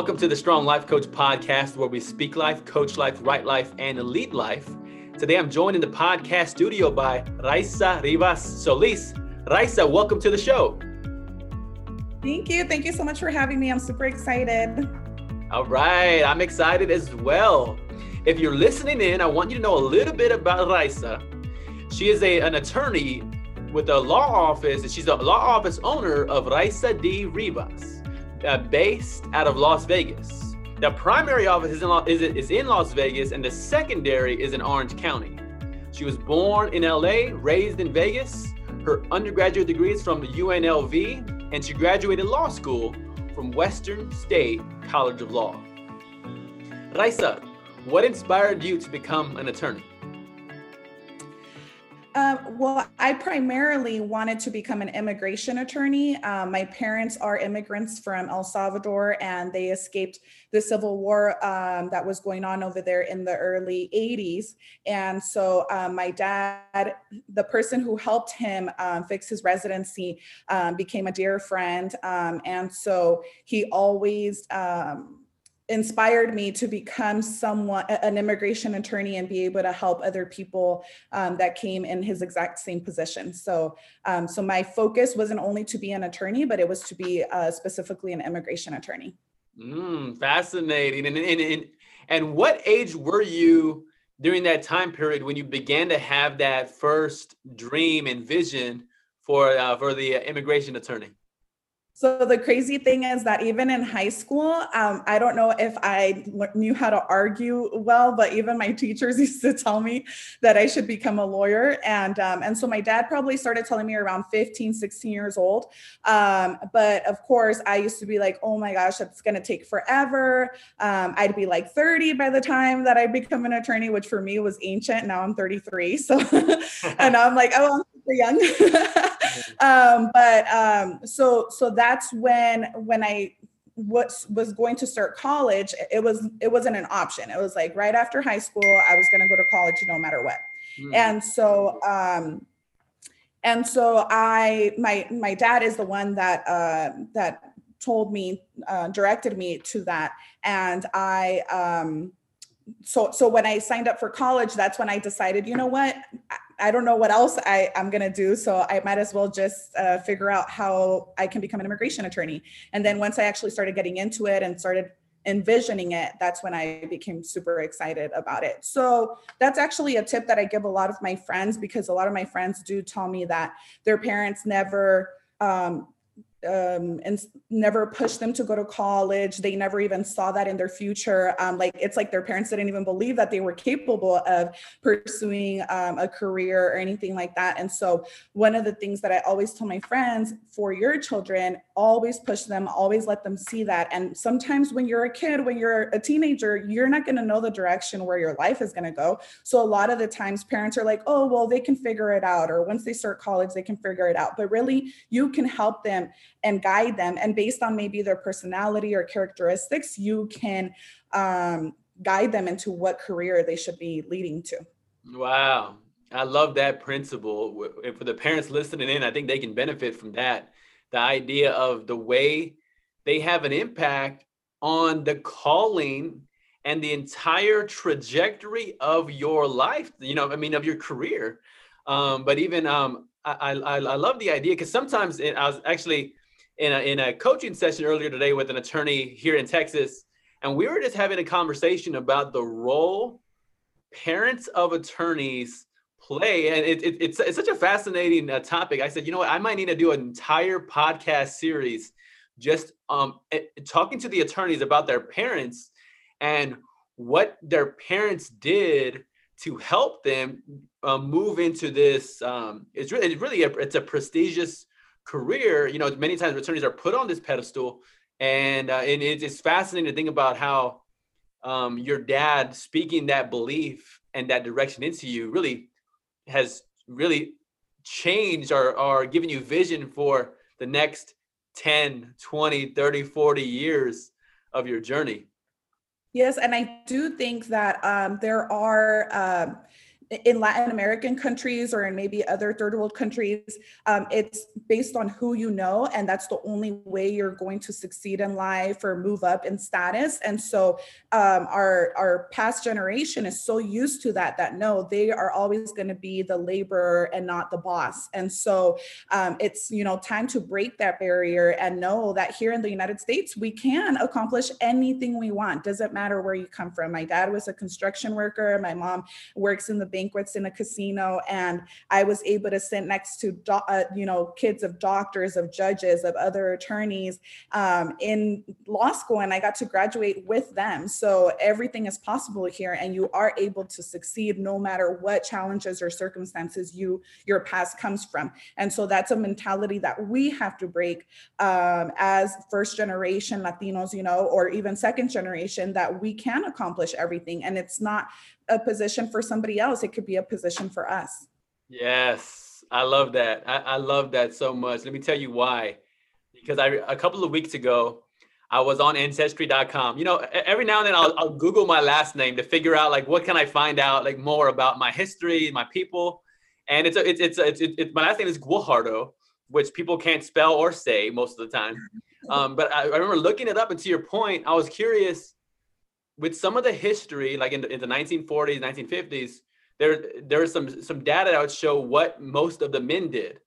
Welcome to the Strong Life Coach podcast, where we speak life, coach life, write life, and lead life. Today, I'm joined in the podcast studio by Raisa Rivas Solis. Raisa, welcome to the show. Thank you. Thank you so much for having me. I'm super excited. All right, I'm excited as well. If you're listening in, I want you to know a little bit about Raisa. She is a, an attorney with a law office, and she's a law office owner of Raisa D. Rivas uh, based out of Las Vegas. The primary office is in, is, is in Las Vegas, and the secondary is in Orange County. She was born in LA, raised in Vegas. Her undergraduate degree is from the UNLV, and she graduated law school from Western State College of Law. Raisa, what inspired you to become an attorney? Um, well, I primarily wanted to become an immigration attorney. Um, my parents are immigrants from El Salvador and they escaped the civil war um, that was going on over there in the early 80s. And so um, my dad, the person who helped him um, fix his residency, um, became a dear friend. and so he always, inspired me to become someone an immigration attorney and be able to help other people um, that came in his exact same position. So um, so my focus wasn't only to be an attorney but it was to be uh, specifically an immigration attorney. Mm, fascinating. And, and, and and what age were you during that time period when you began to have that first dream and vision for uh, for the immigration attorney so the crazy thing is that even in high school, um, I don't know if I knew how to argue well, but even my teachers used to tell me that I should become a lawyer. And, um, and so my dad probably started telling me around 15, 16 years old. Um, but of course, I used to be like, oh my gosh, it's going to take forever. Um, I'd be like 30 by the time that I become an attorney, which for me was ancient. Now I'm 33. So, and I'm like, oh, I'm super young. um, but um, so so that's when when I was was going to start college. It was it wasn't an option. It was like right after high school, I was going to go to college no matter what. Mm. And so um, and so I my my dad is the one that uh, that told me uh, directed me to that, and I. Um, so so when I signed up for college, that's when I decided, you know what, I don't know what else I, I'm going to do. So I might as well just uh, figure out how I can become an immigration attorney. And then once I actually started getting into it and started envisioning it, that's when I became super excited about it. So that's actually a tip that I give a lot of my friends because a lot of my friends do tell me that their parents never um, um, and never pushed them to go to college. They never even saw that in their future. Um, like it's like their parents didn't even believe that they were capable of pursuing um, a career or anything like that. And so, one of the things that I always tell my friends for your children, always push them, always let them see that. And sometimes when you're a kid, when you're a teenager, you're not going to know the direction where your life is going to go. So, a lot of the times, parents are like, oh, well, they can figure it out. Or once they start college, they can figure it out. But really, you can help them and guide them. And based on maybe their personality or characteristics, you can um, guide them into what career they should be leading to. Wow. I love that principle. And for the parents listening in, I think they can benefit from that. The idea of the way they have an impact on the calling and the entire trajectory of your life, you know, I mean, of your career. Um, but even um, I, I, I love the idea because sometimes it, I was actually in a, in a coaching session earlier today with an attorney here in Texas, and we were just having a conversation about the role parents of attorneys play. And it, it, it's, it's such a fascinating uh, topic. I said, you know what, I might need to do an entire podcast series just um, talking to the attorneys about their parents and what their parents did to help them uh, move into this. Um, it's really, it's really a, it's a prestigious career, you know, many times attorneys are put on this pedestal, and uh, and it's fascinating to think about how um, your dad speaking that belief and that direction into you really has really changed or, or given you vision for the next 10 20 30 40 years of your journey. Yes and i do think that um, there are um, in Latin American countries or in maybe other third world countries, um, it's based on who you know, and that's the only way you're going to succeed in life or move up in status. And so, um, our our past generation is so used to that that no, they are always going to be the laborer and not the boss. And so, um, it's you know time to break that barrier and know that here in the United States we can accomplish anything we want. Doesn't matter where you come from. My dad was a construction worker. My mom works in the banquets in a casino and i was able to sit next to do, uh, you know kids of doctors of judges of other attorneys um, in law school and i got to graduate with them. So everything is possible here and you are able to succeed no matter what challenges or circumstances you your past comes from. And so that's a mentality that we have to break um, as first generation latinos you know or even second generation that we can accomplish everything. And it's not a position for somebody else. It could be a position for us. Yes, I love that. I, I love that so much. Let me tell you why. Because I a couple of weeks ago, I was on ancestry.com. You know, every now and then I'll, I'll, Google my last name to figure out like what can I find out like more about my history, my people. And it's a, it's it's it's, it's my last name is Guajardo, which people can't spell or say most of the time. Um, but I, I remember looking it up, and to your point, I was curious with some of the history, like in the, in the 1940s, 1950s, there there's some some data that would show what most of the men did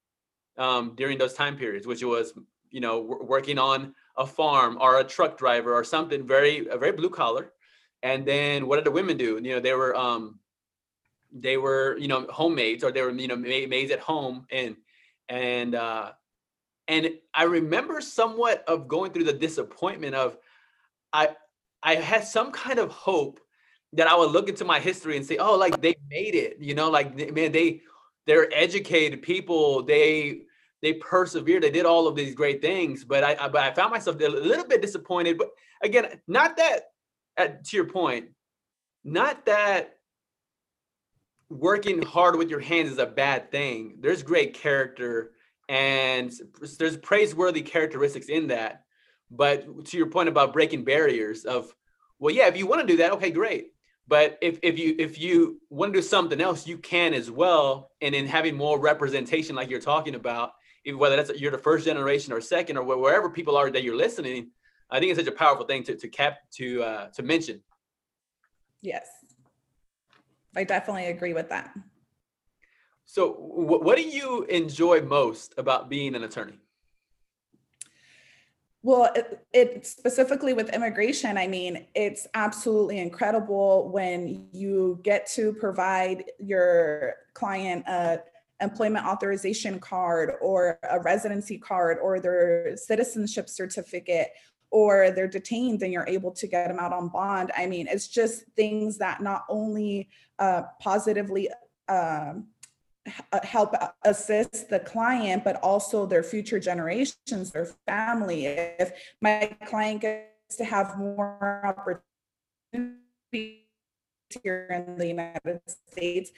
um, during those time periods, which was you know working on a farm or a truck driver or something very very blue collar. And then what did the women do? You know, they were um, they were you know homemaids or they were you know maids at home and and uh, and I remember somewhat of going through the disappointment of I I had some kind of hope that I would look into my history and say, oh, like they made it, you know, like man, they they're educated people, they they persevered, they did all of these great things. But I, I but I found myself a little bit disappointed. But again, not that at, to your point, not that working hard with your hands is a bad thing. There's great character and there's praiseworthy characteristics in that but to your point about breaking barriers of, well, yeah, if you want to do that, okay, great. But if, if you if you want to do something else, you can as well. And in having more representation, like you're talking about, whether that's you're the first generation or second or wherever people are that you're listening, I think it's such a powerful thing to to cap to uh, to mention. Yes, I definitely agree with that. So, what do you enjoy most about being an attorney? Well, it, it, specifically with immigration, I mean, it's absolutely incredible when you get to provide your client a employment authorization card or a residency card or their citizenship certificate or they're detained and you're able to get them out on bond. I mean, it's just things that not only uh, positively um, help assist the client, but also their future generations, their family. If my client gets to have more opportunities here in the United States,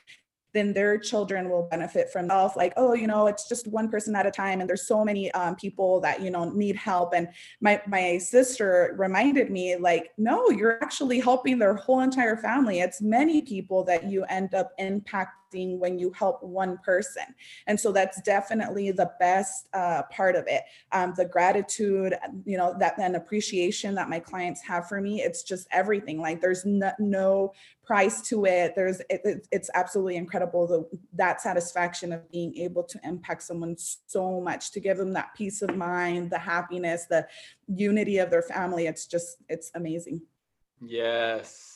then their children will benefit from health. Like oh you know it's just one person at a time and there's so many um, people that you know need help. And my my sister reminded me like no you're actually helping their whole entire family. It's many people that you end up impacting when you help one person. And so that's definitely the best uh, part of it. Um, the gratitude you know that and appreciation that my clients have for me it's just everything. Like there's no, no price to it. There's it, it's absolutely incredible the that satisfaction of being able to impact someone so much to give them that peace of mind the happiness the unity of their family. It's just it's amazing. Yes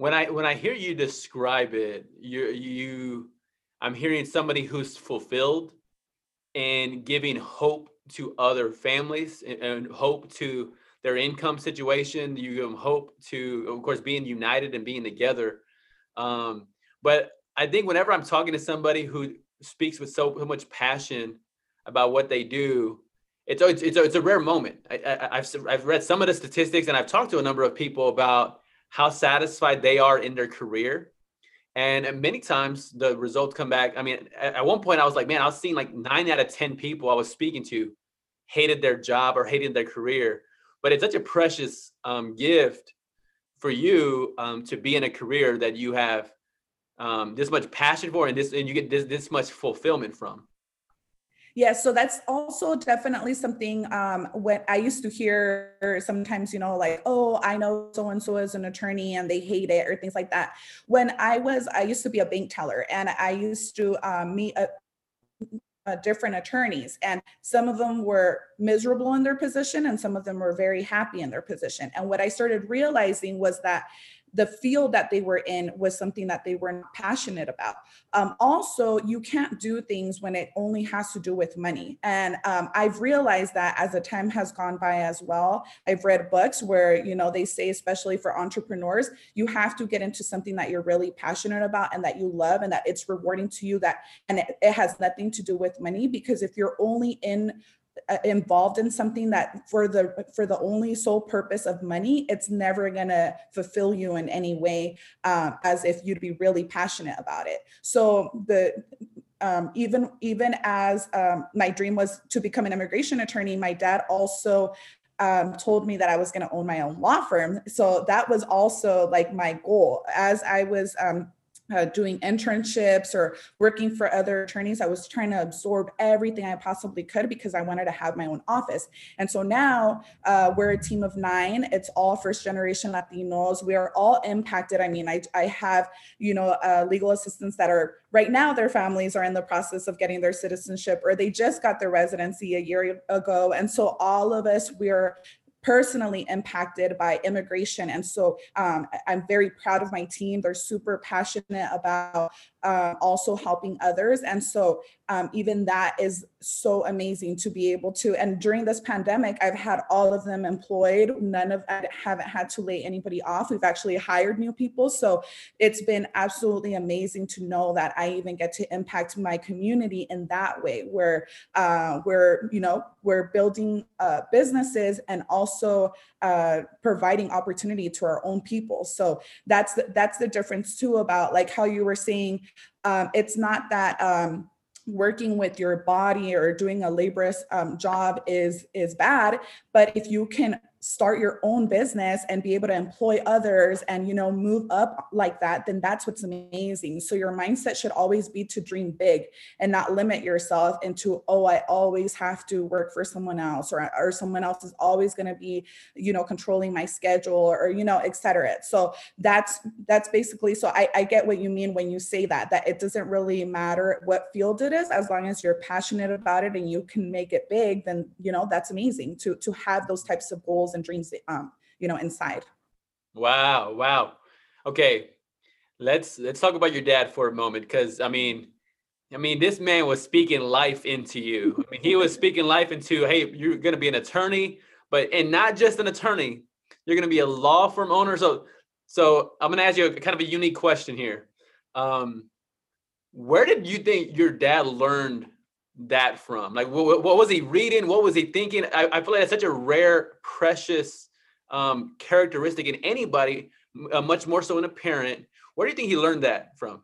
when i when i hear you describe it you you i'm hearing somebody who's fulfilled and giving hope to other families and, hope to their income situation. You give them hope to, of course, being united and being together. Um, but I think whenever I'm talking to somebody who speaks with so, so much passion about what they do, it's it's it's a, it's a rare moment. I, have I've read some of the statistics and I've talked to a number of people about how satisfied they are in their career. And many times the results come back. I mean, at, one point I was like, man, I was seeing like nine out of 10 people I was speaking to hated their job or hated their career but it's such a precious um, gift for you um, to be in a career that you have um, this much passion for and this and you get this this much fulfillment from yeah, so that's also definitely something um, when I used to hear sometimes, you know, like, oh, I know so and so is an attorney and they hate it or things like that. When I was, I used to be a bank teller and I used to um, meet a, uh, different attorneys and some of them were miserable in their position and some of them were very happy in their position and what i started realizing was that the field that they were in was something that they were not passionate about. Um, also, you can't do things when it only has to do with money. And um, I've realized that as the time has gone by as well. I've read books where, you know, they say, especially for entrepreneurs, you have to get into something that you're really passionate about and that you love and that it's rewarding to you that, and it, it has nothing to do with money. Because if you're only in involved in something that for the for the only sole purpose of money it's never going to fulfill you in any way um, as if you'd be really passionate about it so the um, even even as um, my dream was to become an immigration attorney my dad also um, told me that I was going to own my own law firm. So that was also like my goal. As I was um, uh, doing internships or working for other attorneys. I was trying to absorb everything I possibly could because I wanted to have my own office. And so now uh, we're a team of nine. It's all first generation Latinos. We are all impacted. I mean, I, I have, you know, uh, legal assistants that are right now, their families are in the process of getting their citizenship or they just got their residency a year ago. And so all of us, we're personally impacted by immigration. And so um, I'm very proud of my team. They're super passionate about uh, also helping others. And so um, even that is so amazing to be able to. And during this pandemic, I've had all of them employed. None of I haven't had to lay anybody off. We've actually hired new people. So it's been absolutely amazing to know that I even get to impact my community in that way, where uh, we're, you know, we're building uh, businesses and also uh, providing opportunity to our own people. So that's the, that's the difference too about like how you were saying, um, it's not that um, working with your body or doing a laborious um, job is is bad but if you can start your own business and be able to employ others and you know move up like that then that's what's amazing. So your mindset should always be to dream big and not limit yourself into oh i always have to work for someone else or, or someone else is always going to be you know controlling my schedule or you know etc so that's that's basically so I, I get what you mean when you say that that it doesn't really matter what field it is as long as you're passionate about it and you can make it big then you know that's amazing to to have those types of goals goals and dreams um you know inside. Wow wow. Okay let's let's talk about your dad for a moment because i mean i mean this man was speaking life into you. I mean he was speaking life into hey you're going to be an attorney but and not just an attorney you're going to be a law firm owner. So so i'm going to ask you a kind of a unique question here. Um where did you think your dad learned that from? Like, what, what was he reading? What was he thinking? I, I feel like it's such a rare, precious um, characteristic in anybody, uh, much more so in a parent. Where do you think he learned that from?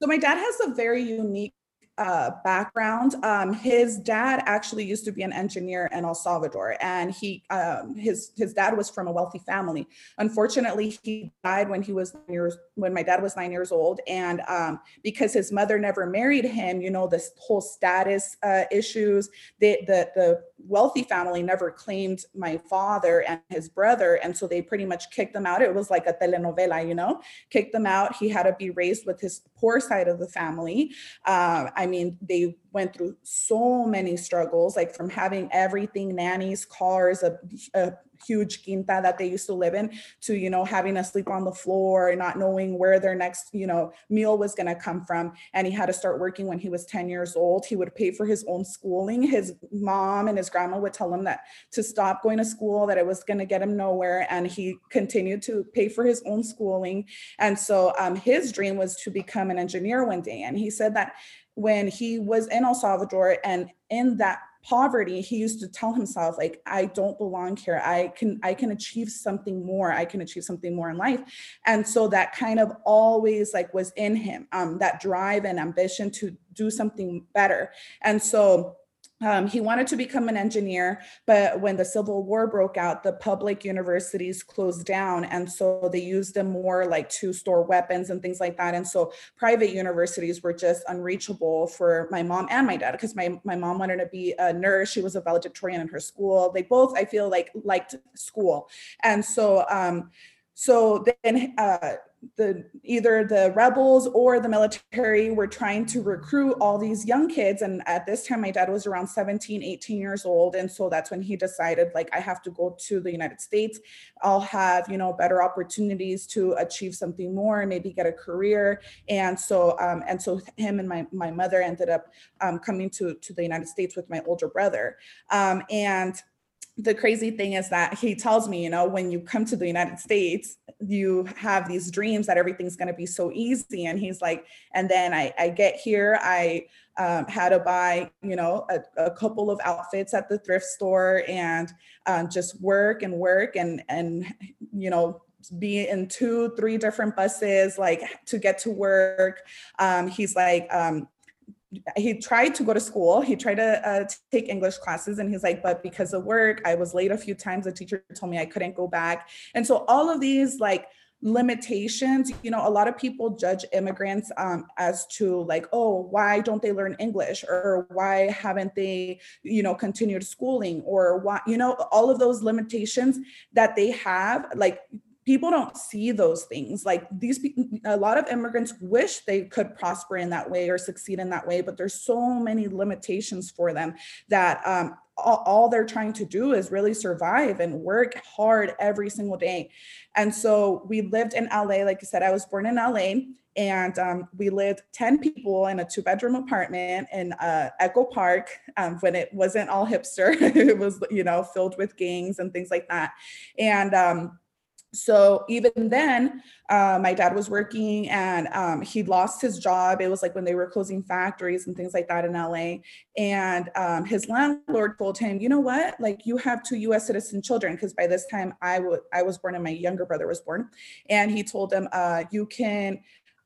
So my dad has a very unique uh, background. Um, his dad actually used to be an engineer in El Salvador, and he um, his his dad was from a wealthy family. Unfortunately, he died when he was years when my dad was nine years old, and um, because his mother never married him, you know, this whole status uh, issues. The, the the wealthy family never claimed my father and his brother, and so they pretty much kicked them out. It was like a telenovela, you know, kicked them out. He had to be raised with his poor side of the family. Uh, I mean, they went through so many struggles, like from having everything nannies, cars, a, a huge quinta that they used to live in, to, you know, having to sleep on the floor not knowing where their next, you know, meal was going to come from. And he had to start working when he was 10 years old. He would pay for his own schooling. His mom and his grandma would tell him that to stop going to school, that it was going to get him nowhere. And he continued to pay for his own schooling. And so um, his dream was to become an engineer one day. And he said that when he was in El Salvador and in that poverty he used to tell himself like i don't belong here. I can i can achieve something more. I can achieve something more in life. And so that kind of always like was in him um that drive and ambition to do something better. And so um, he wanted to become an engineer, but when the Civil War broke out, the public universities closed down. And so they used them more like to store weapons and things like that. And so private universities were just unreachable for my mom and my dad because my, my mom wanted to be a nurse. She was a valedictorian in her school. They both, I feel like, liked school. And so, um, so then uh, the either the rebels or the military were trying to recruit all these young kids. And at this time my dad was around 17 18 years old. And so that's when he decided like i have to go to the united states. I'll have you know better opportunities to achieve something more maybe get a career. And so um, and so him and my, my mother ended up um, coming to to the united states with my older brother. Um, and the crazy thing is that he tells me, you know, when you come to the United States, you have these dreams that everything's going to be so easy. And he's like, and then I, I get here, I um, had to buy, you know, a, a, couple of outfits at the thrift store and um, just work and work and, and, you know, be in two, three different buses, like to get to work. Um, he's like, um, he tried to go to school. He tried to uh, take English classes, and he's like, but because of work, I was late a few times. The teacher told me I couldn't go back, and so all of these like limitations you know a lot of people judge immigrants um, as to like oh why don't they learn english or why haven't they you know continued schooling or why you know all of those limitations that they have like people don't see those things. Like these people a lot of immigrants wish they could prosper in that way or succeed in that way but there's so many limitations for them that um, all, all, they're trying to do is really survive and work hard every single day. And so we lived in la like i said i was born in la and um, we lived 10 people in a two bedroom apartment in uh, echo park um, when it wasn't all hipster. It was you know filled with gangs and things like that. And um, so even then uh, my dad was working and um, he lost his job. It was like when they were closing factories and things like that in la and um, his landlord told him you know what? Like you have two us citizen children. Because by this time i was born and my younger brother was born. And he told him uh, you can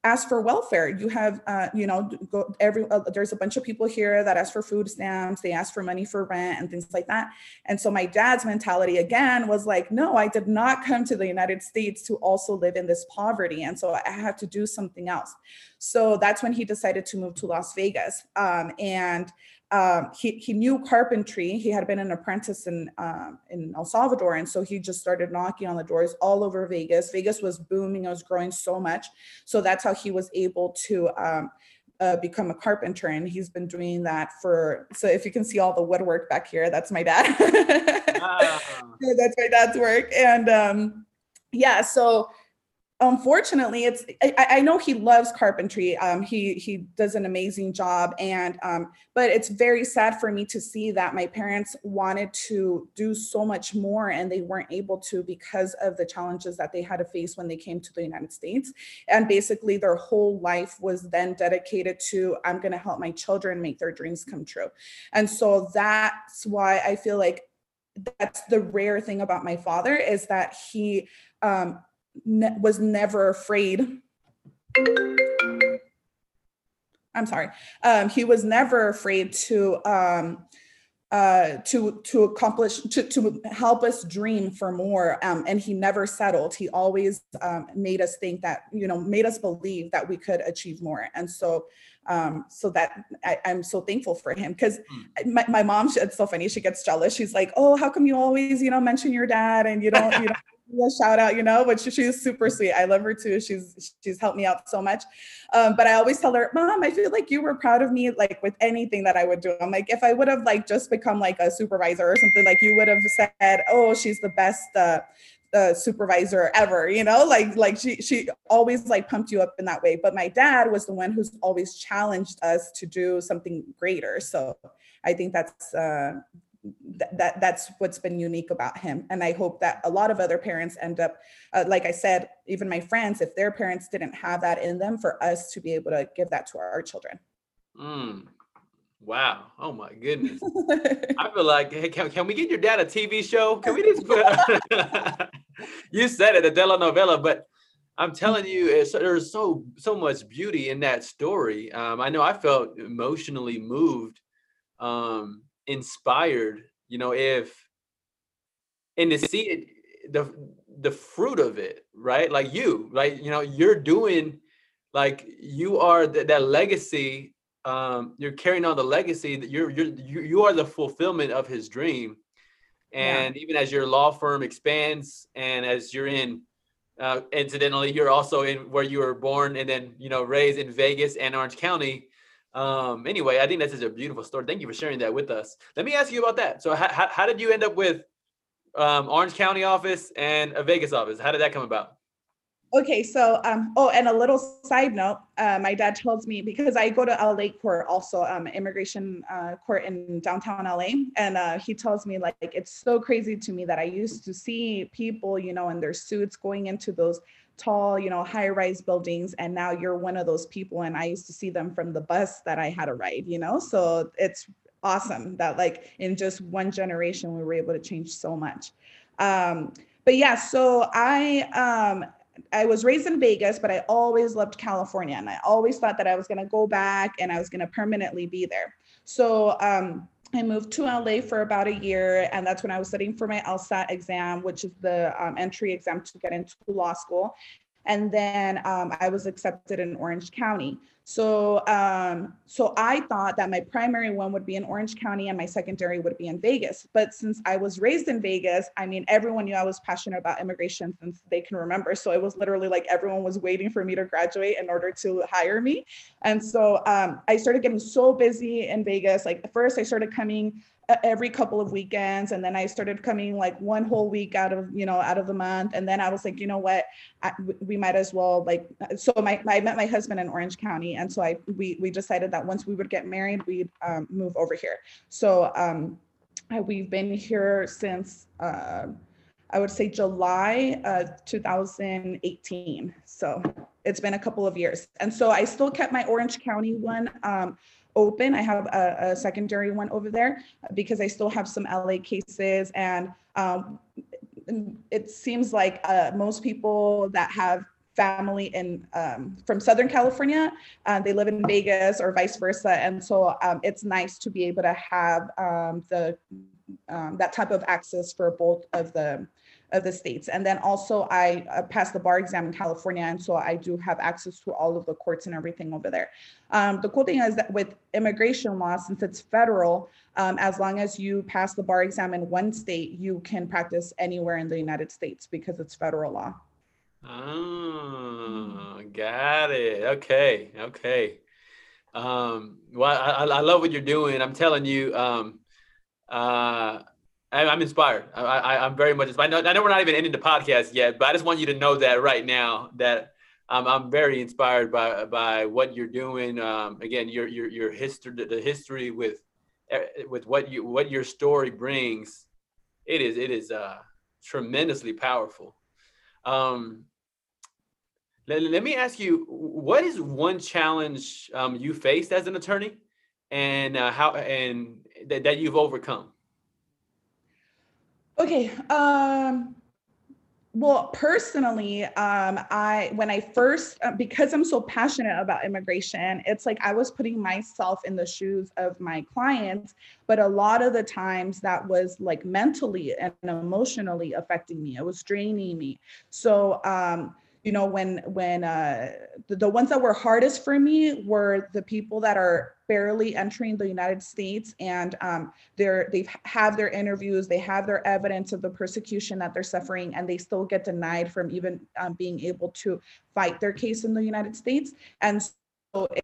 ask for welfare. You have, uh, you know, go every, uh, there's a bunch of people here that ask for food stamps, they ask for money for rent and things like that. And so my dad's mentality again was like, no, I did not come to the United States to also live in this poverty. And so I have to do something else. So that's when he decided to move to Las Vegas. Um, and um, he, he knew carpentry. He had been an apprentice in, um, in El Salvador. And so he just started knocking on the doors all over Vegas. Vegas was booming, it was growing so much. So that's how he was able to um, uh, become a carpenter. And he's been doing that for, so if you can see all the woodwork back here, that's my dad. ah. that's my dad's work. And um, yeah, so unfortunately it's I, I, know he loves carpentry. Um, he he does an amazing job. And um, but it's very sad for me to see that my parents wanted to do so much more and they weren't able to because of the challenges that they had to face when they came to the united states. And basically their whole life was then dedicated to i'm going to help my children make their dreams come true. And so that's why i feel like that's the rare thing about my father is that he um, ne- was never afraid. I'm sorry. Um, he was never afraid to um, uh, to to accomplish to to help us dream for more. Um, and he never settled. He always um, made us think that you know made us believe that we could achieve more. And so um, so that I, am so thankful for him because mm. my, my mom, it's so funny. She gets jealous. She's like, "Oh, how come you always, you know, mention your dad and you don't, you know, a shout out, you know, but she, she's super sweet. I love her too. She's she's helped me out so much. Um, but I always tell her, Mom, I feel like you were proud of me, like with anything that I would do. I'm like, if I would have like just become like a supervisor or something, like you would have said, Oh, she's the best uh, uh, supervisor ever, you know, like like she she always like pumped you up in that way. But my dad was the one who's always challenged us to do something greater. So I think that's uh, that that's what's been unique about him. And i hope that a lot of other parents end up uh, like i said even my friends if their parents didn't have that in them for us to be able to give that to our children. Mm. wow. Oh my goodness. I feel like hey can, can we get your dad a tv show? Can we just put you said it the telenovela but I'm telling you, there's so so much beauty in that story. Um, I know I felt emotionally moved um, inspired, you know, if and to see it the the fruit of it, right? Like you, right? You know, you're doing like you are th- that legacy. Um, you're carrying on the legacy that you're you're you, you are the fulfillment of his dream. And yeah. even as your law firm expands and as you're in uh, incidentally, you're also in where you were born and then you know raised in Vegas and Orange County. Um, anyway, I think this is a beautiful story. Thank you for sharing that with us. Let me ask you about that. So, how, how did you end up with um, Orange County office and a Vegas office? How did that come about? Okay, so um, oh, and a little side note, uh, my dad tells me because I go to LA court also, um, immigration uh, court in downtown LA, and uh, he tells me like it's so crazy to me that I used to see people, you know, in their suits going into those tall, you know, high-rise buildings, and now you're one of those people, and I used to see them from the bus that I had to ride, you know, so it's awesome that like in just one generation we were able to change so much. Um, but yeah, so I um, I was raised in Vegas, but I always loved California, and I always thought that I was going to go back and I was going to permanently be there. So um, I moved to LA for about a year, and that's when I was studying for my LSAT exam, which is the um, entry exam to get into law school. And then um, I was accepted in Orange County. So, um, so I thought that my primary one would be in Orange County and my secondary would be in Vegas. But since I was raised in Vegas, I mean, everyone knew I was passionate about immigration since they can remember. So it was literally like everyone was waiting for me to graduate in order to hire me. And so um, I started getting so busy in Vegas. Like first, I started coming every couple of weekends and then i started coming like one whole week out of you know out of the month and then i was like you know what? I, we might as well like so my, i met my husband in orange county and so i we we decided that once we would get married we'd um, move over here. So um we've been here since uh, i would say july uh, 2018 so it's been a couple of years. And so i still kept my orange county one um, open. I have a, a, secondary one over there because I still have some LA cases and um, it seems like uh, most people that have family in um, from Southern California, uh, they live in Vegas or vice versa, and so um, it's nice to be able to have um, the um, that type of access for both of the of the states. And then also I uh, passed the bar exam in California. And so I do have access to all of the courts and everything over there. Um, the cool thing is that with immigration law, since it's federal, um, as long as you pass the bar exam in one state, you can practice anywhere in the United States because it's federal law. Oh, got it. Okay. Okay. Um, well, I, I love what you're doing. I'm telling you, um, uh, I'm inspired. I, I, am very much inspired. I know, I know we're not even ending the podcast yet, but I just want you to know that right now that um, I'm very inspired by by what you're doing. Um, again, your your your history, the history with eh, with what you what your story brings. It is it is uh, tremendously powerful. Um, let, let me ask you, what is one challenge um, you faced as an attorney, and uh, how and that, that you've overcome? Okay. Um, well, personally, um, I when I first uh, because I'm so passionate about immigration, it's like I was putting myself in the shoes of my clients, but a lot of the times that was like mentally and emotionally affecting me. It was draining me. So um, you know when when uh, the, the ones that were hardest for me were the people that are barely entering the united states and um, they're they have their interviews they have their evidence of the persecution that they're suffering and they still get denied from even um, being able to fight their case in the united states. And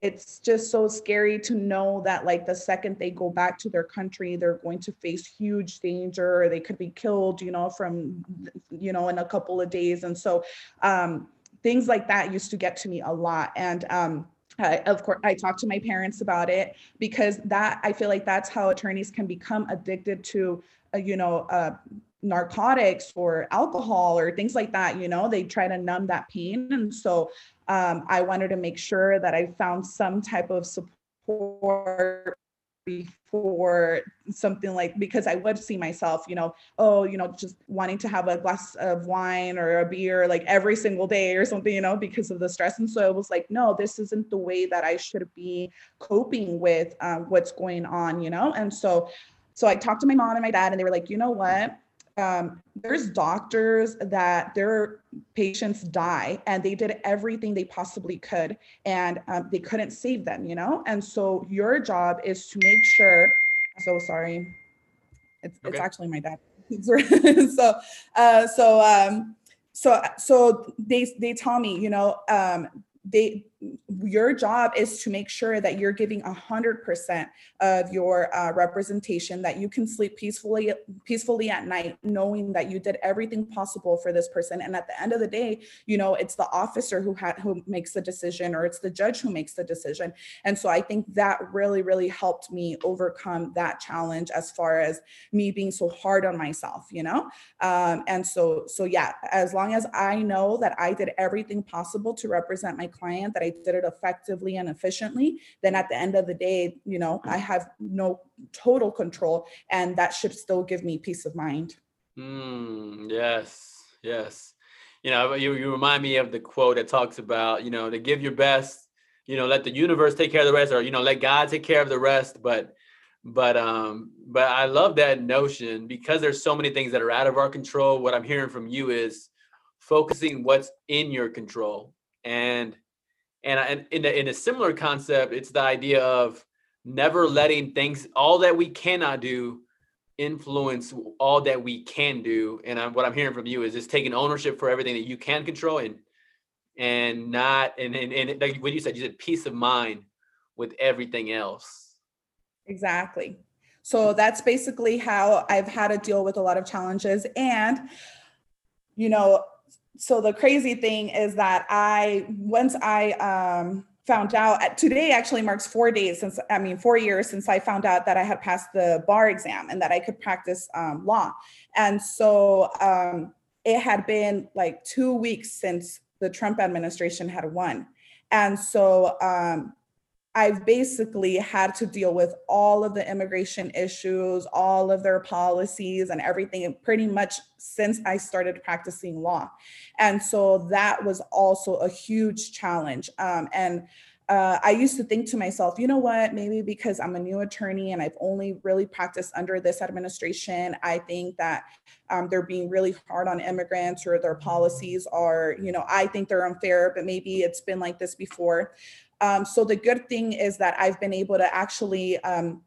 it's just so scary to know that like the second they go back to their country they're going to face huge danger they could be killed you know from you know in a couple of days. And so um, things like that used to get to me a lot. And um, I, of course i talked to my parents about it because that i feel like that's how attorneys can become addicted to uh, you know uh, narcotics or alcohol or things like that you know they try to numb that pain and so um, I wanted to make sure that I found some type of support before something like because I would see myself, you know, oh, you know, just wanting to have a glass of wine or a beer like every single day or something, you know, because of the stress. And so it was like, no, this isn't the way that I should be coping with uh, what's going on, you know. And so so I talked to my mom and my dad, and they were like, you know what? Um, there's doctors that their patients die and they did everything they possibly could and um, they couldn't save them, you know? And so your job is to make sure, so sorry, it's, okay. it's actually my dad. so, uh, so, um, so, so they, they tell me, you know, um, they your job is to make sure that you're giving 100% of your uh, representation that you can sleep peacefully peacefully at night knowing that you did everything possible for this person. And at the end of the day you know it's the officer who had who makes the decision or it's the judge who makes the decision. And so i think that really really helped me overcome that challenge as far as me being so hard on myself you know? Um, and so so yeah as long as i know that i did everything possible to represent my client that i did it effectively and efficiently, then at the end of the day, you know, I have no total control and that should still give me peace of mind. Mm, yes, yes. You know, you, you remind me of the quote that talks about, you know, to give your best, you know, let the universe take care of the rest, or, you know, let God take care of the rest. But but um but i love that notion because there's so many things that are out of our control what i'm hearing from you is focusing what's in your control and and, in, a, in a similar concept, it's the idea of never letting things, all that we cannot do, influence all that we can do. And I'm, what I'm hearing from you is just taking ownership for everything that you can control and and not and and, and like what you said, you said peace of mind with everything else. Exactly. So that's basically how I've had to deal with a lot of challenges. And, you know, so the crazy thing is that I once I um, found out today actually marks four days since I mean four years since I found out that I had passed the bar exam and that I could practice um, law, and so um, it had been like two weeks since the Trump administration had won, and so um, I've basically had to deal with all of the immigration issues, all of their policies, and everything pretty much since I started practicing law. And so that was also a huge challenge. Um, and uh, I used to think to myself, you know what, maybe because I'm a new attorney and I've only really practiced under this administration, I think that um, they're being really hard on immigrants or their policies are, you know, I think they're unfair, but maybe it's been like this before. Um, so the good thing is that I've been able to actually um,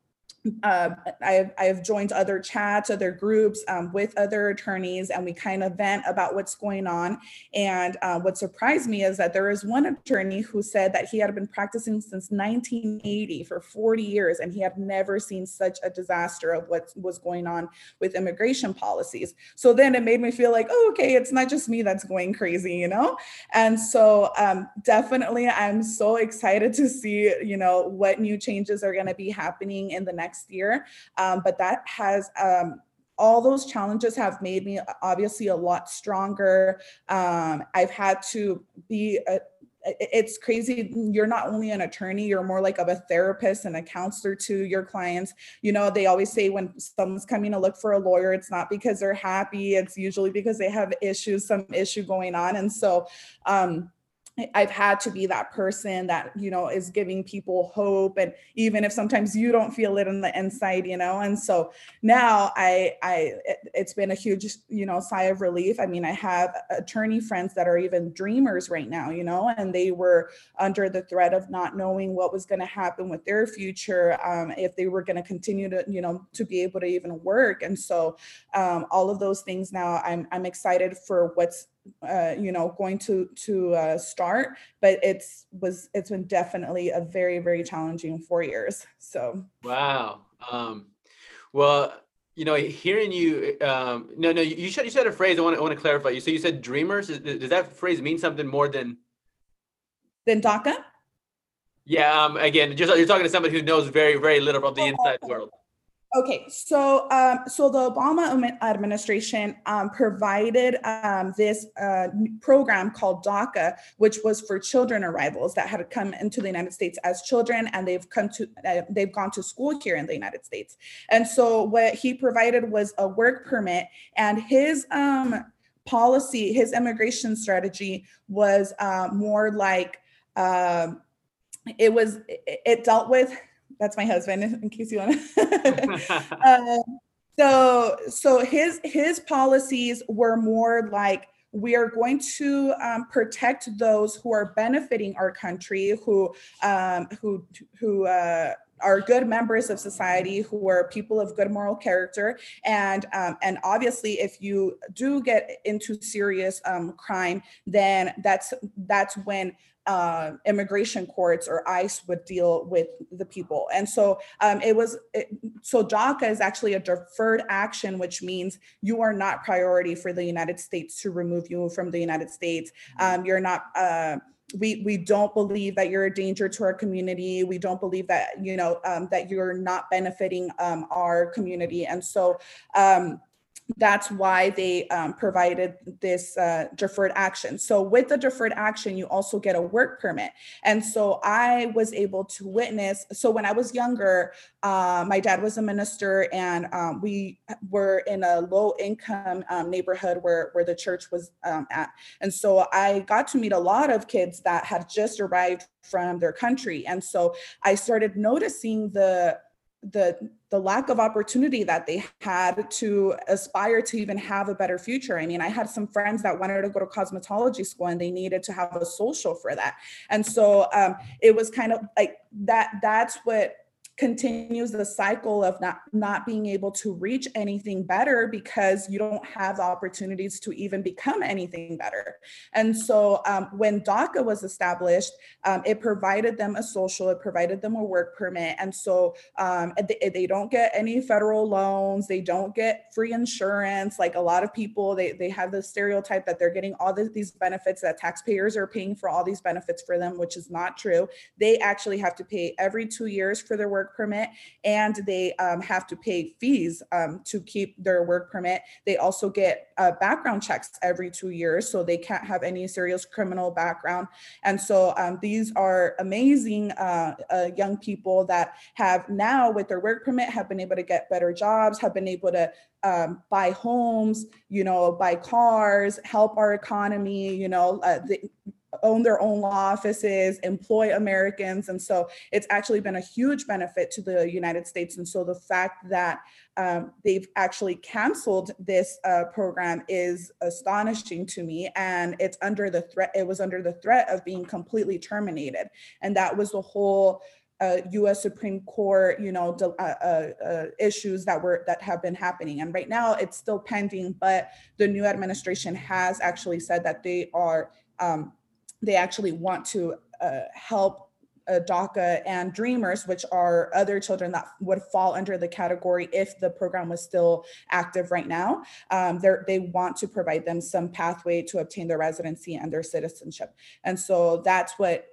uh, I've, I've joined other chats, other groups um, with other attorneys, and we kind of vent about what's going on. And uh, what surprised me is that there is one attorney who said that he had been practicing since 1980 for 40 years, and he had never seen such a disaster of what was going on with immigration policies. So then it made me feel like, oh, okay, it's not just me that's going crazy, you know? And so um, definitely, I'm so excited to see, you know, what new changes are going to be happening in the next next year. Um, but that has um, all those challenges have made me obviously a lot stronger. Um, I've had to be a, it's crazy. You're not only an attorney, you're more like of a therapist and a counselor to your clients. You know, they always say when someone's coming to look for a lawyer, it's not because they're happy, it's usually because they have issues, some issue going on. And so, um, I've had to be that person that, you know, is giving people hope. And even if sometimes you don't feel it on the inside, you know, and so now I, I, it's been a huge, you know, sigh of relief. I mean, I have attorney friends that are even dreamers right now, you know, and they were under the threat of not knowing what was going to happen with their future, um, if they were going to continue to, you know, to be able to even work. And so um, all of those things now I'm, I'm excited for what's uh, you know going to to uh, start but it's was it's been definitely a very very challenging four years so. Wow um well you know hearing you um no no you said you said a phrase i want to, I want to clarify you. So you said dreamers does that phrase mean something more than? Than daca? Yeah um again just you're talking to somebody who knows very very little about the inside world Okay, so um, so the Obama administration um, provided um, this uh, program called DACA, which was for children arrivals that had come into the United States as children, and they've come to uh, they've gone to school here in the United States. And so what he provided was a work permit, and his um, policy, his immigration strategy was uh, more like um, it was it dealt with that's my husband, in case you want to. um, so, so his his policies were more like we are going to um, protect those who are benefiting our country, who um, who who uh, are good members of society, who are people of good moral character, and um, and obviously, if you do get into serious um, crime, then that's that's when uh, immigration courts or ICE would deal with the people. And so um, it was, it, so DACA is actually a deferred action, which means you are not priority for the United States to remove you from the United States. Um, you're not, uh, we we don't believe that you're a danger to our community we don't believe that you know um, that you're not benefiting um, our community and so um, that's why they um, provided this uh, deferred action. So with the deferred action, you also get a work permit. And so I was able to witness. So when I was younger, uh, my dad was a minister, and um, we were in a low income um, neighborhood where where the church was um, at. And so I got to meet a lot of kids that had just arrived from their country, and so I started noticing the the the lack of opportunity that they had to aspire to even have a better future. I mean, I had some friends that wanted to go to cosmetology school and they needed to have a social for that. And so um, it was kind of like that, that's what continues the cycle of not not being able to reach anything better because you don't have the opportunities to even become anything better. And so um, when daca was established um, it provided them a social it provided them a work permit. And so um, they, they, don't get any federal loans. They don't get free insurance. Like a lot of people they, they have the stereotype that they're getting all the, these benefits that taxpayers are paying for all these benefits for them which is not true. They actually have to pay every two years for their work work permit and they um, have to pay fees um, to keep their work permit. They also get uh, background checks every two years, so they can't have any serious criminal background. And so um, these are amazing uh, uh, young people that have now, with their work permit, have been able to get better jobs, have been able to um, buy homes, you know, buy cars, help our economy, you know, uh, the, own their own law offices, employ Americans. And so it's actually been a huge benefit to the United States. And so the fact that um, they've actually canceled this uh, program is astonishing to me. And it's under the threat, it was under the threat of being completely terminated. And that was the whole uh, U.S. Supreme Court, you know, uh, uh, uh, issues that were that have been happening, and right now it's still pending. But the new administration has actually said that they are um, they actually want to uh, help uh, DACA and Dreamers, which are other children that would fall under the category if the program was still active right now. Um, they want to provide them some pathway to obtain their residency and their citizenship. And so that's what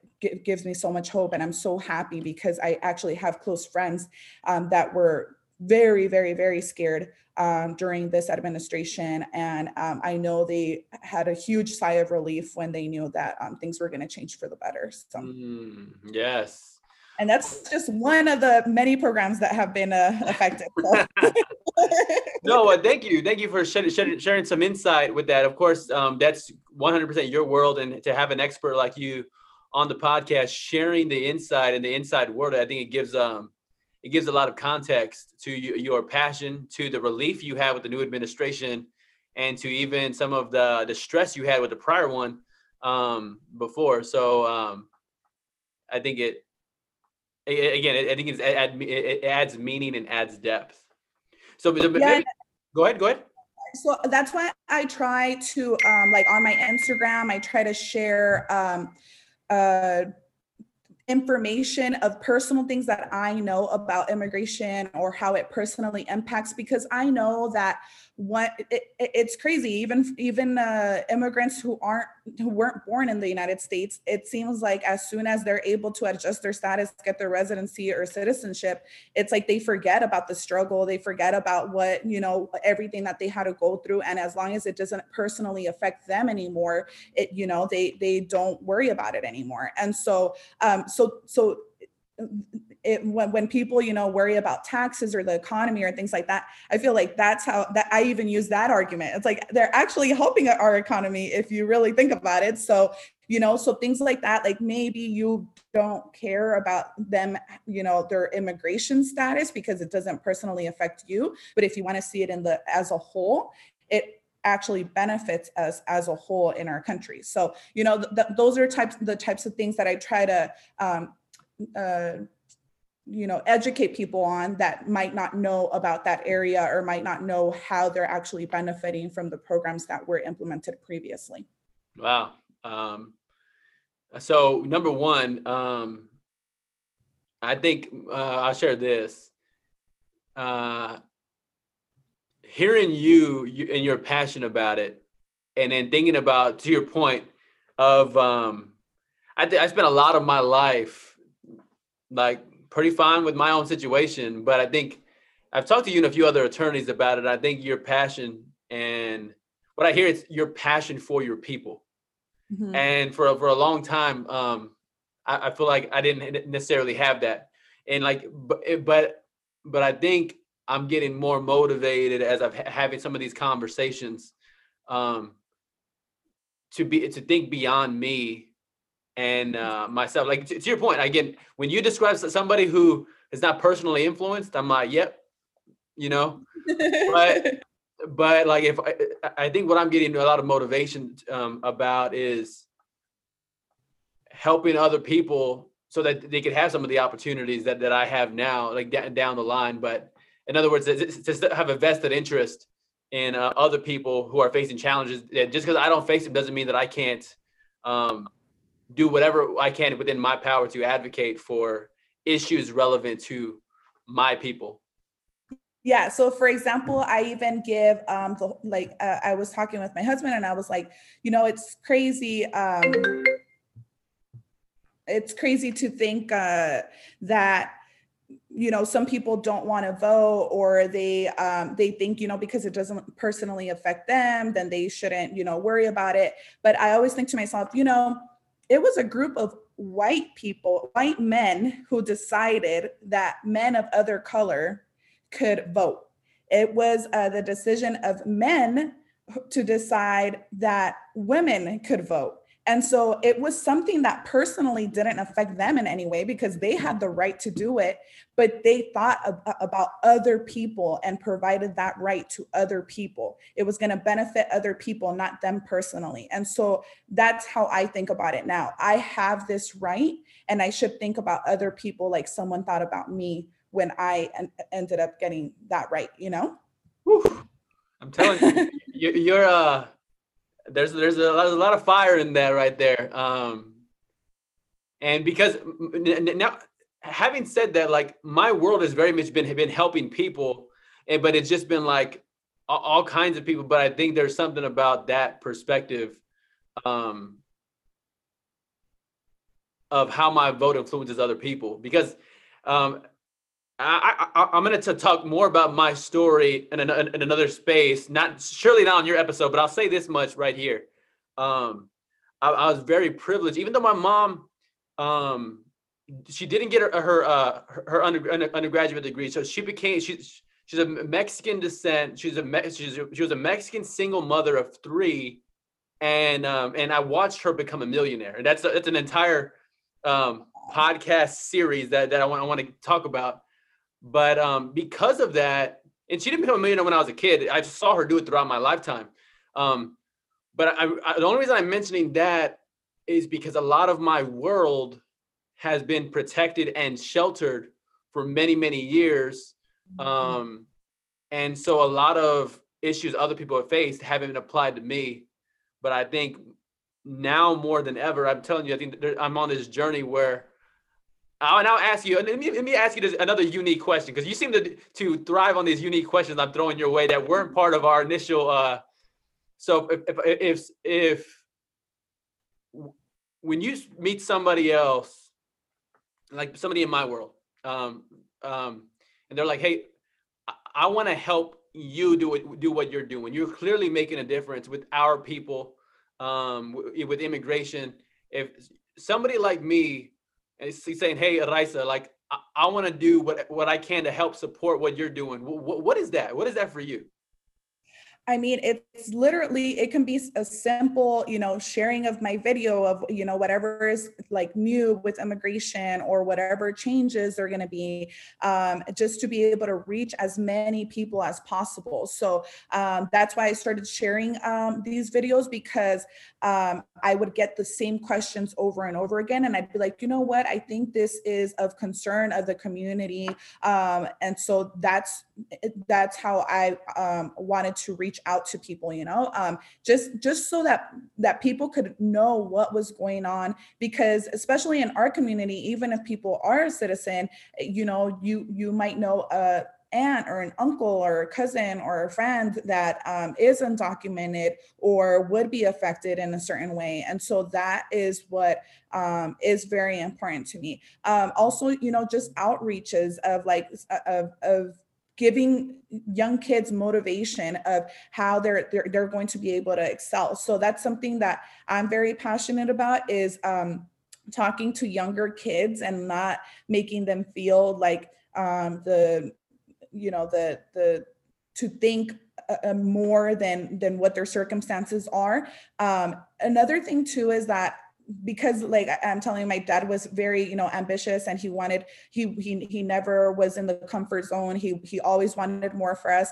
gives me so much hope. And I'm so happy because I actually have close friends um, that were very, very, very scared um, during this administration. And um, I know they had a huge sigh of relief when they knew that um, things were going to change for the better. So, mm, yes. And that's just one of the many programs that have been uh, affected. So. no, uh, thank you. Thank you for sharing, sharing some insight with that. Of course, um, that's 100% your world. And to have an expert like you on the podcast sharing the inside and the inside world, I think it gives um, it gives a lot of context to your passion, to the relief you have with the new administration, and to even some of the the stress you had with the prior one um, before. So um, I think it, again, I think it, it adds meaning and adds depth. So yeah. maybe, go ahead, go ahead. So that's why I try to um, like on my Instagram, I try to share um, uh, information of personal things that I know about immigration or how it personally impacts because I know that what it, it's crazy. Even even uh, immigrants who aren't who weren't born in the United States it seems like as soon as they're able to adjust their status get their residency or citizenship it's like they forget about the struggle. They forget about what you know everything that they had to go through. And as long as it doesn't personally affect them anymore it you know they they don't worry about it anymore. And so um so so it when, when people you know worry about taxes or the economy or things like that i feel like that's how that i even use that argument. It's like they're actually helping our economy if you really think about it. So you know so things like that like maybe you don't care about them you know their immigration status because it doesn't personally affect you. But if you want to see it in the as a whole it actually benefits us as a whole in our country. So you know th- th- those are types the types of things that i try to um, uh, you know educate people on that might not know about that area or might not know how they're actually benefiting from the programs that were implemented previously. Wow. Um, so number one um, i think uh, i'll share this. Uh, hearing you, you and your passion about it and then thinking about to your point of um, I, th- I spent a lot of my life like pretty fine with my own situation, but I think I've talked to you and a few other attorneys about it. I think your passion and what I hear is your passion for your people. Mm-hmm. And for for a long time, um, I, I, feel like I didn't necessarily have that. And like, but but but I think I'm getting more motivated as I've having some of these conversations um, to be to think beyond me and uh, myself. Like to, to, your point, again, when you describe somebody who is not personally influenced, I'm like, yep, you know. but but like if I, I think what I'm getting a lot of motivation um, about is helping other people so that they could have some of the opportunities that that I have now, like d- down the line. But in other words, to have a vested interest in uh, other people who are facing challenges. Just because I don't face them doesn't mean that I can't um, do whatever I can within my power to advocate for issues relevant to my people. Yeah. So, for example, I even give um, the, like uh, I was talking with my husband, and I was like, you know, it's crazy. Um, it's crazy to think uh, that you know some people don't want to vote or they um, they think you know because it doesn't personally affect them then they shouldn't you know worry about it but i always think to myself you know it was a group of white people white men who decided that men of other color could vote. It was uh, the decision of men to decide that women could vote and so it was something that personally didn't affect them in any way because they had the right to do it, but they thought ab- about other people and provided that right to other people. It was going to benefit other people, not them personally. And so that's how I think about it now. I have this right, and I should think about other people like someone thought about me when I en- ended up getting that right, you know? Whew. I'm telling you, you're, uh, there's there's a lot, a lot of fire in that right there. Um, and because now, having said that, like my world has very much been been helping people, and but it's just been like all, kinds of people. But I think there's something about that perspective. Um, of how my vote influences other people because um, I, am going to talk more about my story in, an, in, another space. Not surely not on your episode, but I'll say this much right here. Um, I, I, was very privileged, even though my mom, um, she didn't get her her uh, her under, undergraduate degree, so she became she she's a Mexican descent. She's a she's a, she was a Mexican single mother of three, and um, and I watched her become a millionaire, and that's that's an entire um, podcast series that that I want I want to talk about but um, because of that, and she didn't become a millionaire when I was a kid. I saw her do it throughout my lifetime. Um, but I, I, the only reason I'm mentioning that is because a lot of my world has been protected and sheltered for many, many years. Mm-hmm. Um, and so a lot of issues other people have faced haven't been applied to me. But I think now more than ever, I'm telling you, I think I'm on this journey where I'll now ask you. Let me, let me ask you this, another unique question because you seem to to thrive on these unique questions I'm throwing your way that weren't part of our initial. Uh, so if if if, if when you meet somebody else, like somebody in my world, um, um, and they're like, "Hey, I, I want to help you do do what you're doing. You're clearly making a difference with our people, um, with immigration. If somebody like me and he's saying, "Hey, Raisa, like I, I want to do what what I can to help support what you're doing." What is that? What is that for you? I mean, it's literally, it can be a simple, you know, sharing of my video of, you know, whatever is like new with immigration or whatever changes are going to be, um, just to be able to reach as many people as possible. So um, that's why I started sharing um, these videos because um, I would get the same questions over and over again. And I'd be like, you know what? I think this is of concern of the community. Um, and so that's, that's how I um, wanted to reach out to people, you know, um, just just so that that people could know what was going on. Because especially in our community, even if people are a citizen, you know, you you might know a aunt or an uncle or a cousin or a friend that um, is undocumented or would be affected in a certain way. And so that is what um, is very important to me. Um, also, you know, just outreaches of like of, of giving young kids motivation of how they're, they're they're going to be able to excel. So that's something that i'm very passionate about is um, talking to younger kids and not making them feel like um, the you know the the to think uh, more than than what their circumstances are. Um, another thing too is that because like I'm telling you, my dad was very, you know, ambitious and he wanted, he he he never was in the comfort zone. He he always wanted more for us.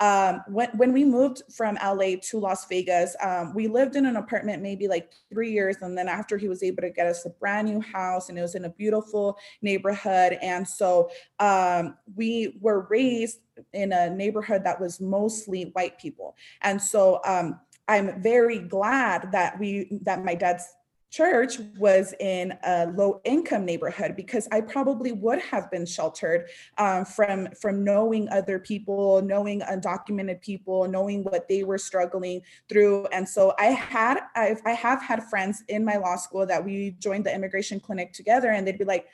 Um, when when we moved from LA to Las Vegas, um, we lived in an apartment maybe like three years, and then after he was able to get us a brand new house, and it was in a beautiful neighborhood, and so um, we were raised in a neighborhood that was mostly white people, and so. Um, I'm very glad that we that my dad's church was in a low income neighborhood because I probably would have been sheltered um, from from knowing other people, knowing undocumented people, knowing what they were struggling through. And so I had I've, I have had friends in my law school that we joined the immigration clinic together, and they'd be like,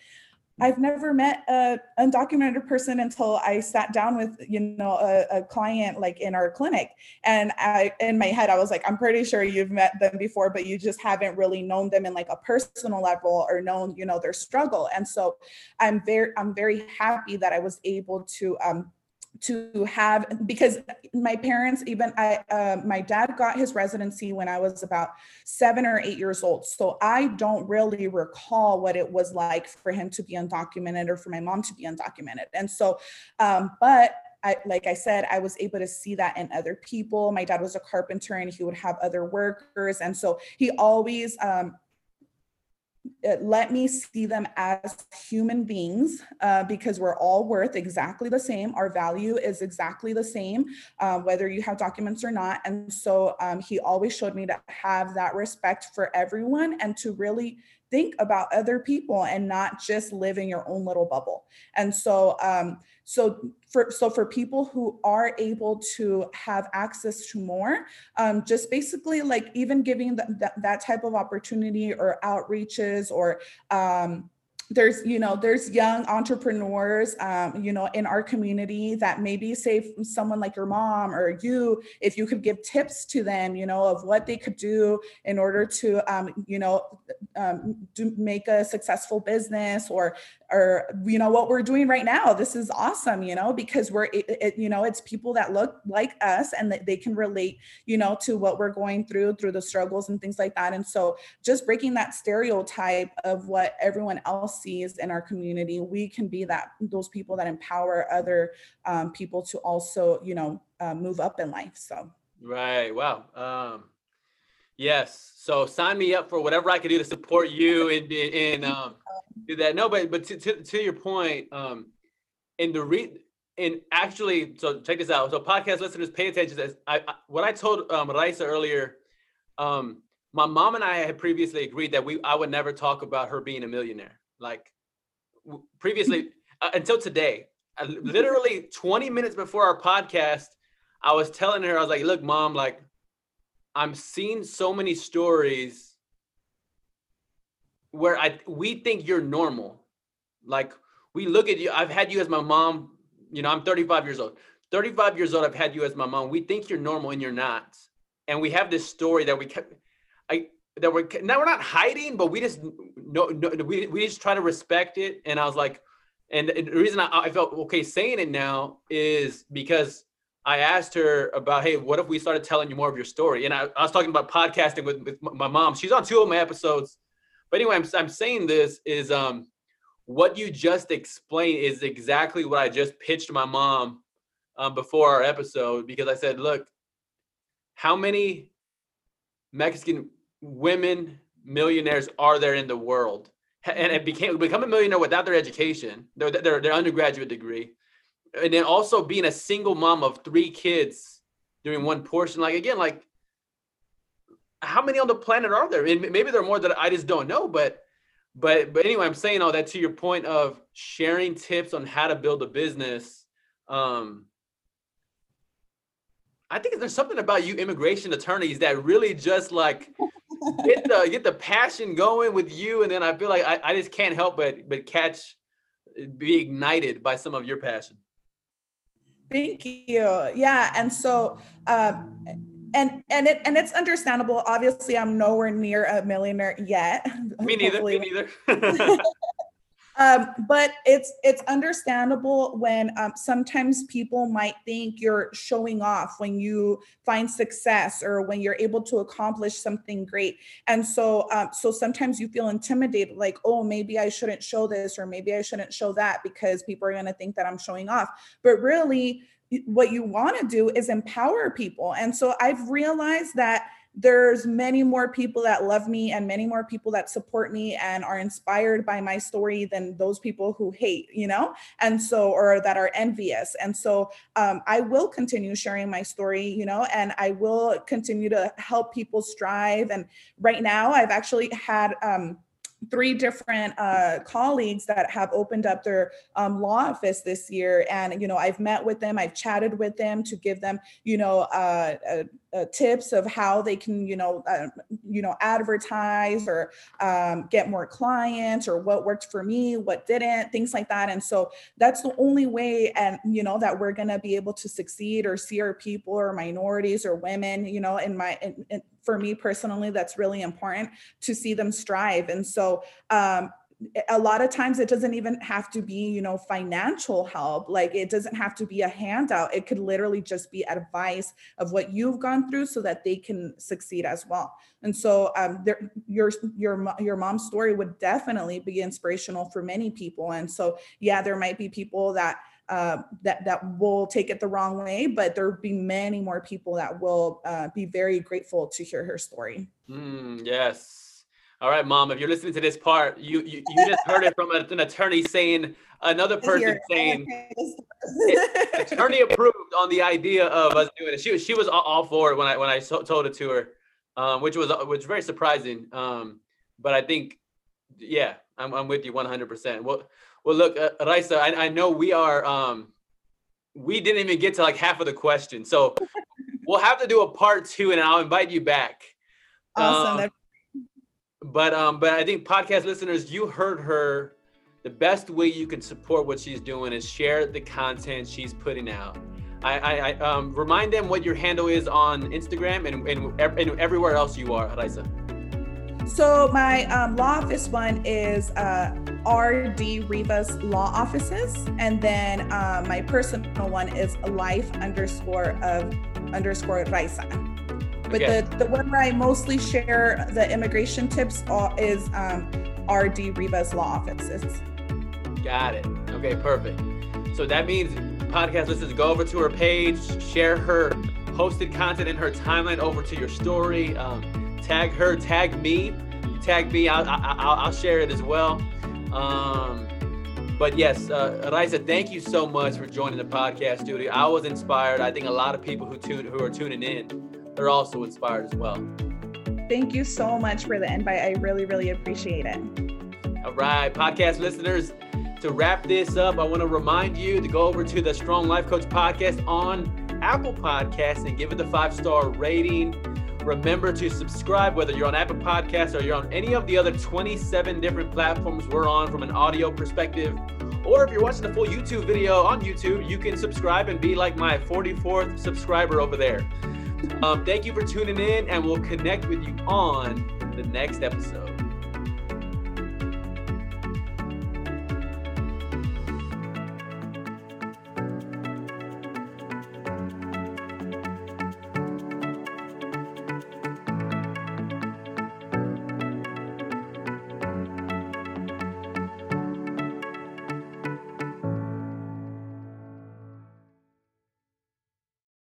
I've never met a undocumented person until I sat down with, you know, a, a, client like in our clinic. And I, in my head, I was like, I'm pretty sure you've met them before, but you just haven't really known them in like a personal level or known, you know, their struggle. And so I'm very, I'm very happy that I was able to um, to have because my parents even i uh, my dad got his residency when i was about seven or eight years old so i don't really recall what it was like for him to be undocumented or for my mom to be undocumented and so um, but I, like I said, I was able to see that in other people. My dad was a carpenter and he would have other workers. And so he always um, let me see them as human beings uh, because we're all worth exactly the same. Our value is exactly the same, uh, whether you have documents or not. And so um, he always showed me to have that respect for everyone and to really think about other people and not just live in your own little bubble. And so, um, so for so for people who are able to have access to more, um, just basically like even giving the, that, that type of opportunity or outreaches or um, there's you know there's young entrepreneurs um, you know in our community that maybe say someone like your mom or you if you could give tips to them you know of what they could do in order to um, you know um, do make a successful business or or you know what we're doing right now. This is awesome you know because we're it, it, you know it's people that look like us and that they can relate you know to what we're going through through the struggles and things like that. And so just breaking that stereotype of what everyone else sees in our community we can be that those people that empower other um, people to also you know uh, move up in life so right wow um yes so sign me up for whatever i can do to support you in in um do that. No, but but to, to, to your point, um, in the re and actually, so check this out. So podcast listeners, pay attention to this. I, I what I told um Raisa earlier, um, my mom and I had previously agreed that we I would never talk about her being a millionaire. Like previously uh, until today, I, literally 20 minutes before our podcast, I was telling her, I was like, look, mom, like I'm seeing so many stories where I we think you're normal. Like we look at you, I've had you as my mom, you know, I'm 35 years old. 35 years old, I've had you as my mom. We think you're normal and you're not. And we have this story that we kept I that we're now we're not hiding, but we just no, no we, we just try to respect it. And I was like, and the reason I, I felt okay saying it now is because I asked her about, hey, what if we started telling you more of your story? And I, I was talking about podcasting with, with my mom. She's on two of my episodes. But anyway, I'm, I'm saying this is um, what you just explained is exactly what I just pitched my mom um, before our episode because I said, look, how many Mexican women millionaires are there in the world? And it became become a millionaire without their education, their, their, their undergraduate degree, and then also being a single mom of three kids during one portion. Like again, like how many on the planet are there? And maybe there are more that I just don't know, but but but anyway, I'm saying all that to your point of sharing tips on how to build a business. Um, I think there's something about you immigration attorneys that really just like get the get the passion going with you, and then I feel like I, I just can't help but but catch be ignited by some of your passion. Thank you. Yeah, and so um, and and it and it's understandable. Obviously, I'm nowhere near a millionaire yet. Me neither. Me neither. Um, but it's it's understandable when um, sometimes people might think you're showing off when you find success or when you're able to accomplish something great, and so um, so sometimes you feel intimidated, like oh maybe I shouldn't show this or maybe I shouldn't show that because people are going to think that I'm showing off. But really, what you want to do is empower people, and so I've realized that there's many more people that love me and many more people that support me and are inspired by my story than those people who hate you know and so or that are envious. And so um, i will continue sharing my story you know and i will continue to help people strive. And right now i've actually had um, three different uh, colleagues that have opened up their um, law office this year. And you know i've met with them i've chatted with them to give them you know uh, uh, uh, tips of how they can you know uh, you know advertise or um, get more clients or what worked for me what didn't things like that. And so that's the only way and you know that we're to be able to succeed or see our people or minorities or women you know in my in, in, for me personally that's really important to see them strive. And so um, a lot of times it doesn't even have to be you know financial help. Like it doesn't have to be a handout. It could literally just be advice of what you've gone through so that they can succeed as well. And so um, there, your your your mom's story would definitely be inspirational for many people. And so yeah there might be people that uh, that that will take it the wrong way, but there'll be many more people that will uh, be very grateful to hear her story. Mm, yes, all right, mom, if you're listening to this part, you you, you just heard it from an attorney saying another person saying attorney approved on the idea of us doing it. She was she was all for it when I when I told it to her, um, which was which was very surprising. Um, but I think, yeah, I'm I'm with you 100. percent Well, well, look, uh, Raisa, I, I know we are um, we didn't even get to like half of the question, so we'll have to do a part two, and I'll invite you back. Awesome. Um, but um, but I think podcast listeners, you heard her. The best way you can support what she's doing is share the content she's putting out. I, I, I um, remind them what your handle is on Instagram and, and, and everywhere else you are, Raisa. So my um, law office one is uh, RD Rivas Law Offices, and then uh, my personal one is life underscore of underscore Raisa. But okay. the, the one where I mostly share the immigration tips is um, RD Rivas Law Offices. Got it. Okay, perfect. So that means podcast listeners go over to her page, share her posted content in her timeline over to your story. Um, tag her, tag me. You tag me, I'll, I'll, I'll share it as well. Um, but yes, uh, Raisa, thank you so much for joining the podcast studio. I was inspired. I think a lot of people who tune who are tuning in they're also inspired as well. Thank you so much for the invite. I really, really appreciate it. All right, podcast listeners, to wrap this up, I want to remind you to go over to the Strong Life Coach podcast on Apple Podcasts and give it the five star rating. Remember to subscribe, whether you're on Apple Podcasts or you're on any of the other 27 different platforms we're on from an audio perspective. Or if you're watching the full YouTube video on YouTube, you can subscribe and be like my 44th subscriber over there. Um, thank you for tuning in, and we'll connect with you on the next episode.